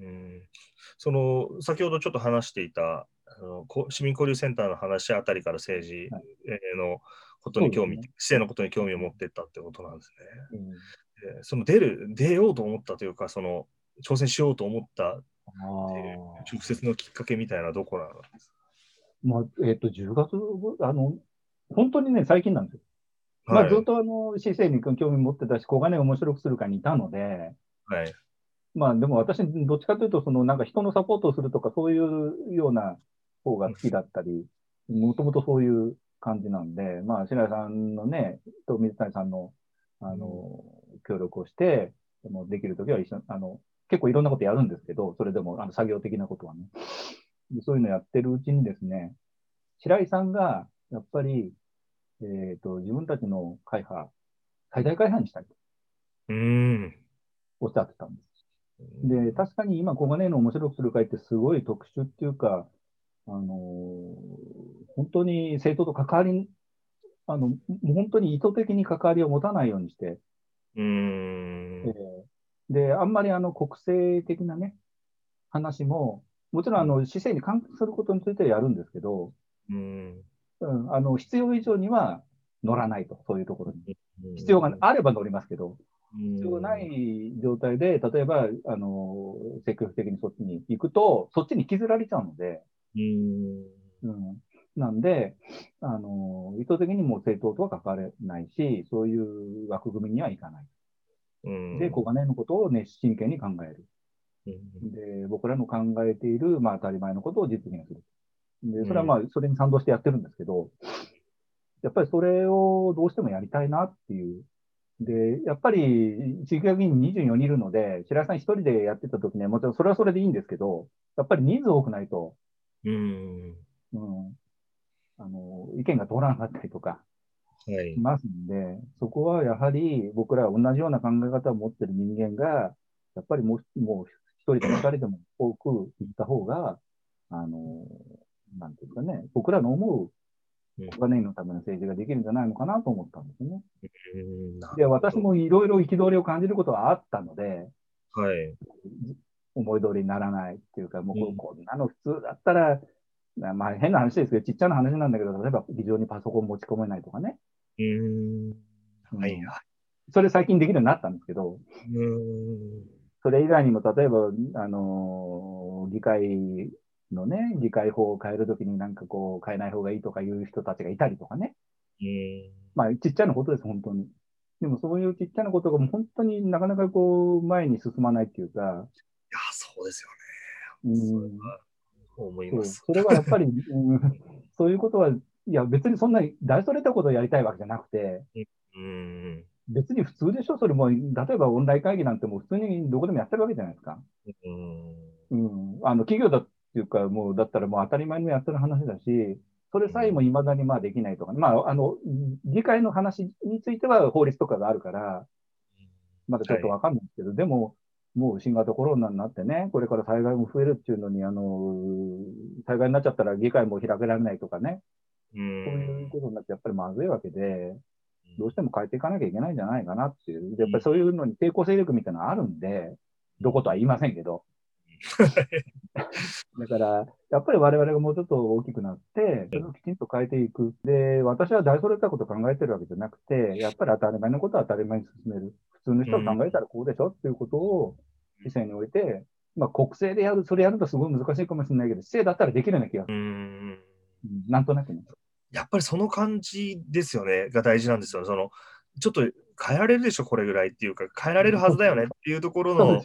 うん。その先ほどちょっと話していたあのこ市民交流センターの話あたりから政治のことに興味、そうです市政のことに興味を持っていったってことなんですね。うん。でその出る、出ようと思ったというか、その挑戦しようと思ったあー。直接のきっかけみたいなどこなんですまあ、えっ、と、10月、あの、本当にね、最近なんですよ。かまあ、ずっとあの、市政に興味持ってたし、小金を面白くする会にいたので、はい。まあ、でも私、どっちかというと、その、なんか人のサポートをするとか、そういうような方が好きだったり、もともとそういう感じなんで、まあ、白井さんのね、と水谷さんの、あの、協力をして、もうできるときは一緒に、あの、結構いろんなことやるんですけど、それでも、あの、作業的なことはね。でそういうのやってるうちにですね、白井さんが、やっぱり、えっ、と、自分たちの会派、最大会派にしたいとうーん。おっしゃってたんです。で、確かに今、小金井の面白くする会ってすごい特殊っていうか、あのー本当に政党と関わり、あの、本当に意図的に関わりを持たないようにして、うーん。えーで、あんまりあの国政的なね、話も、もちろんあの市政に関することについてはやるんですけど、うん。うん、あの必要以上には乗らないと、そういうところに。うん必要があれば乗りますけど、必必要がない状態で、例えば、あの、積極的にそっちに行くと、そっちに引きずられちゃうので、うん。うん。なんで、あの、意図的にもう政党とは関われないし、そういう枠組みにはいかない。うん。で、小金井のことを熱真剣に考える。うんで、僕らの考えている、まあ当たり前のことを実現する。で、それはまあ、それに賛同してやってるんですけど、やっぱりそれをどうしてもやりたいなっていう。で、やっぱり、地域学院24人いるので、白井さん一人でやってた時ね、もちろんそれはそれでいいんですけど、やっぱり人数多くないと、うん。うん、あの、意見が通らなかったりとかはいし。ますんで、そこはやはり僕ら同じような考え方を持ってる人間が、やっぱりもう、もう一人でも二人でも多く行った方が、あの、なんていうかね、僕らの思ううんお金のための政治ができるんじゃないのかなと思ったんですね。で、私もいろいろ憤りを感じることはあったので、はい。思い通りにならないっていうか、もうこうんなの普通だったら、まあ変な話ですけど、ちっちゃな話なんだけど、例えば議場にパソコン持ち込めないとかね。うん。うんはい。はそれ最近できるようになったんですけど、い。うん。それ以外にも、例えば、あのー議会のね、議会法を変えるときになんかこう、変えない方がいいとかいう人たちがいたりとかね。うん。まあ、ちっちゃなことです、本当に。でも、そういうちっちゃなことが本当になかなかこう、前に進まないっていうか、いや、そうですうよね。それん、は思います。それはやっぱり、うん、そういうことは、いや、別にそんなに大それたことをやりたいわけじゃなくて、うん。別に普通でしょ、それも、例えばオンライン会議なんてもう普通にどこでもやってるわけじゃないですか。うん。うん、あの企業だっていうか、もうだったらもう当たり前にやってる話だし、それさえも未だにまあできないとか、まあ、あの議会の話については法律とかがあるから、まだちょっとわかんないですけど、でも、もう新型コロナになってね、これから災害も増えるっていうのに、あの災害になっちゃったら議会も開けられないとかね、う。そういうんことになってやっぱりまずいわけで、どうしても変えていかなきゃいけないんじゃないかなっていう、でやっぱりそういうのに抵抗勢力みたいなのあるんで、どことは言いませんけど、だから、やっぱり我々がもうちょっと大きくなって、それをきちんと変えていく。で、私は大それたことを考えてるわけじゃなくて、やっぱり当たり前のことは当たり前に進める。普通の人が考えたらこうでしょっていうことを、市政において、まあ国政でやる、それやるとすごい難しいかもしれないけど、市政だったらできるような気がする。うん。うんなんとなくね。やっぱりその感じですよね、が大事なんですよ。そのちょっと変えられるでしょ、これぐらいっていうか、変えられるはずだよねっていうところの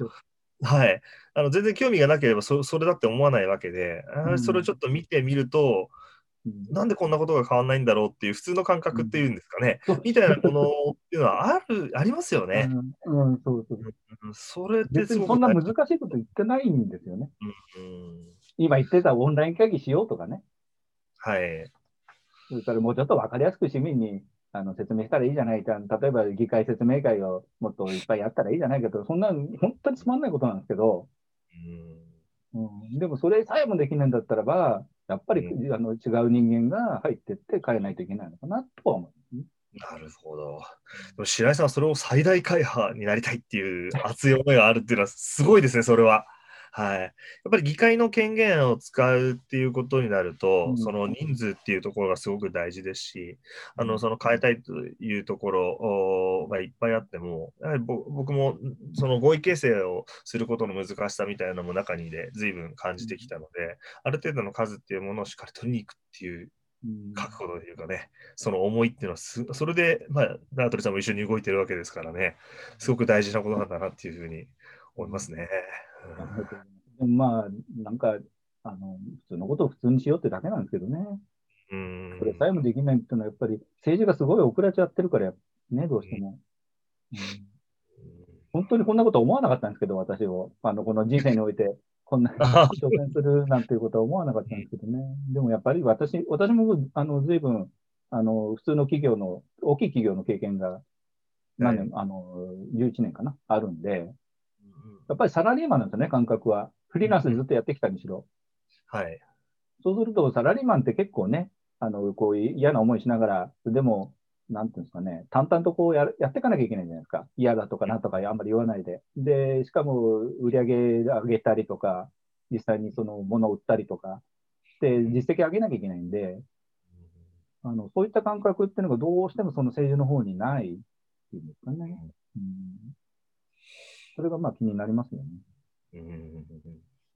はい、あの全然興味がなければそ、それだって思わないわけで、あーうんそれをちょっと見てみると、うんなんでこんなことが変わんないんだろうっていう普通の感覚っていうんですかね、そうみたいなものっていうのはある、ありますよね。うん、うんそうそう。うんそれって別にそんな難しいこと言ってないんですよね。うん今言ってたオンライン会議しようとかね。はい。それからもうちょっと分かりやすく市民にあの説明したらいいじゃないか。例えば議会説明会をもっといっぱいやったらいいじゃないかと、そんな本当につまんないことなんですけど、うんうん、でもそれさえもできないんだったらば、やっぱり、うあの違う人間が入ってって変えないといけないのかなとは思う、ね。なるほど。でも白井さんはそれを最大会派になりたいっていう熱い思いがあるっていうのはすごいですね、それは。はい。やっぱり議会の権限を使うっていうことになると、うんその人数っていうところがすごく大事ですし、あの、うんその変えたいというところおがいっぱいあっても、やはりぼ僕もその合意形成をすることの難しさみたいなのも中にで随分感じてきたので、ある程度の数っていうものをしっかり取りに行くっていううん覚悟というかね、その思いっていうのはす、それで、まあ、ナートリさんも一緒に動いてるわけですからね、すごく大事なことなんだなっていうふうに思いますね。うんでもまあ、なんか、あの、普通のことを普通にしようってだけなんですけどね。うんそれさえもできないっていうのは、やっぱり政治がすごい遅れちゃってるから、ね、どうしても。うん本当にこんなこと思わなかったんですけど、私を。あの、この人生において、こんなあ 挑戦するなんていうことは思わなかったんですけどね。でもやっぱり私、私も、あの、随分、あの、普通の企業の、大きい企業の経験が、何年、あの、11年かな、あるんで、やっぱりサラリーマンなんですよね、感覚は。フリーランスでずっとやってきたにしろ。はい。そうすると、サラリーマンって結構ね、あの、こういう嫌な思いしながら、でも、なんていうんですかね、淡々とこうやるやっていかなきゃいけないじゃないですか。嫌だとかなんとかあんまり言わないで。で、しかも売り上げ上げたりとか、実際にその物を売ったりとか、で、実績上げなきゃいけないんで、あの、そういった感覚っていうのがどうしてもその政治の方にないっていうんですかね。うん、それがまあ気になりますよね。うん